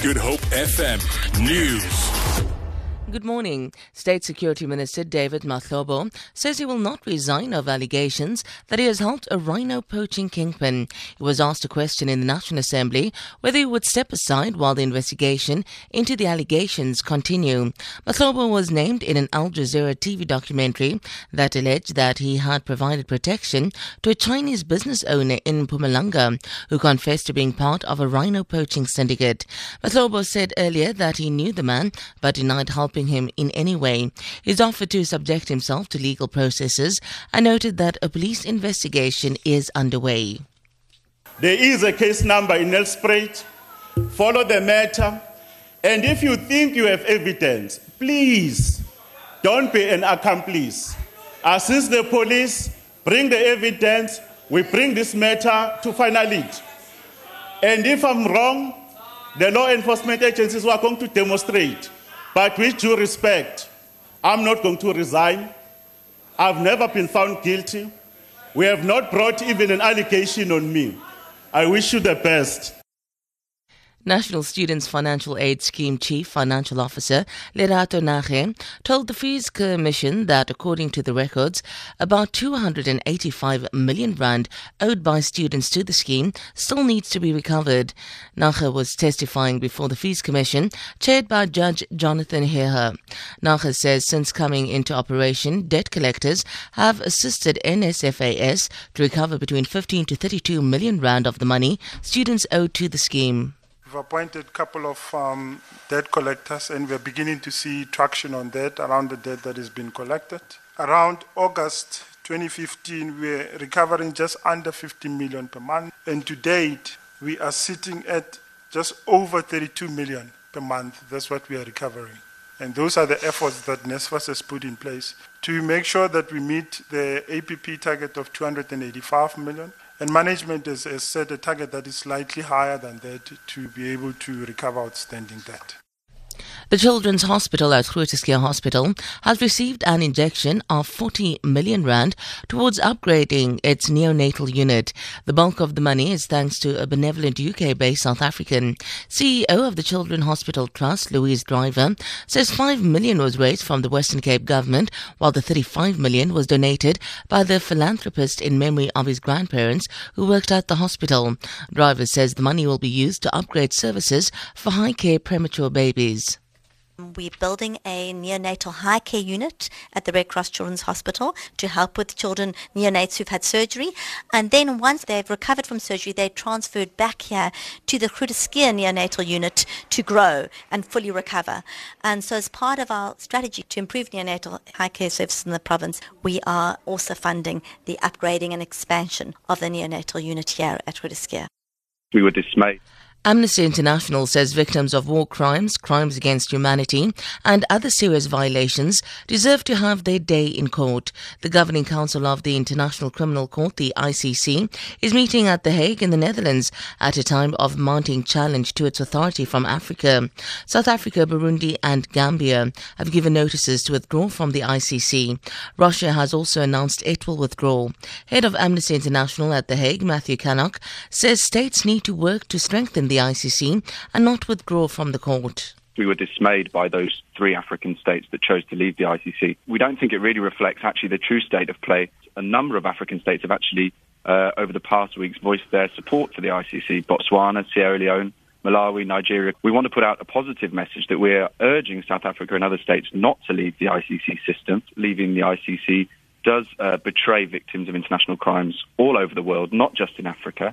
Good Hope FM News. Good morning. State Security Minister David Mahlobo says he will not resign of allegations that he has helped a rhino poaching kingpin. He was asked a question in the National Assembly whether he would step aside while the investigation into the allegations continue. Mahlobo was named in an Al Jazeera TV documentary that alleged that he had provided protection to a Chinese business owner in Mpumalanga who confessed to being part of a rhino poaching syndicate. Mahlobo said earlier that he knew the man but denied helping him in any way. He's offered to subject himself to legal processes and noted that a police investigation is underway. There is a case number in Nelspruit. Follow the matter. And if you think you have evidence, please don't be an accomplice. Assist the police, bring the evidence. We bring this matter to final it. And if I'm wrong, the law enforcement agencies are going to demonstrate but with due respect, I'm not going to resign. I've never been found guilty. We have not brought even an allegation on me. I wish you the best. National Students Financial Aid Scheme Chief Financial Officer Lerato Nage told the Fees Commission that according to the records, about 285 million rand owed by students to the scheme still needs to be recovered. Nage was testifying before the Fees Commission, chaired by Judge Jonathan Heher. Nage says since coming into operation, debt collectors have assisted NSFAS to recover between 15 to 32 million rand of the money students owed to the scheme. We've appointed a couple of um, debt collectors, and we're beginning to see traction on that around the debt that has been collected. Around August 2015, we're recovering just under 50 million per month, and to date, we are sitting at just over 32 million per month. That's what we are recovering. And those are the efforts that NSFAS has put in place to make sure that we meet the APP target of 285 million and management has, has set a target that is slightly higher than that to be able to recover outstanding debt. The Children's Hospital at Groote Hospital has received an injection of 40 million rand towards upgrading its neonatal unit. The bulk of the money is thanks to a benevolent UK-based South African. CEO of the Children's Hospital Trust, Louise Driver, says 5 million was raised from the Western Cape government, while the 35 million was donated by the philanthropist in memory of his grandparents who worked at the hospital. Driver says the money will be used to upgrade services for high care premature babies. We're building a neonatal high care unit at the Red Cross Children's Hospital to help with children, neonates who've had surgery. And then once they've recovered from surgery, they're transferred back here to the Groote neonatal unit to grow and fully recover. And so as part of our strategy to improve neonatal high care services in the province, we are also funding the upgrading and expansion of the neonatal unit here at Groote We were dismayed Amnesty International says victims of war crimes, crimes against humanity, and other serious violations deserve to have their day in court. The governing council of the International Criminal Court, the ICC, is meeting at The Hague in the Netherlands at a time of mounting challenge to its authority from Africa. South Africa, Burundi, and Gambia have given notices to withdraw from the ICC. Russia has also announced it will withdraw. Head of Amnesty International at The Hague, Matthew Cannock, says states need to work to strengthen the ICC and not withdraw from the court we were dismayed by those three African states that chose to leave the ICC. We don't think it really reflects actually the true state of play. A number of African states have actually, uh, over the past weeks, voiced their support for the ICC. Botswana, Sierra Leone, Malawi, Nigeria. We want to put out a positive message that we're urging South Africa and other states not to leave the ICC system. Leaving the ICC does uh, betray victims of international crimes all over the world, not just in Africa.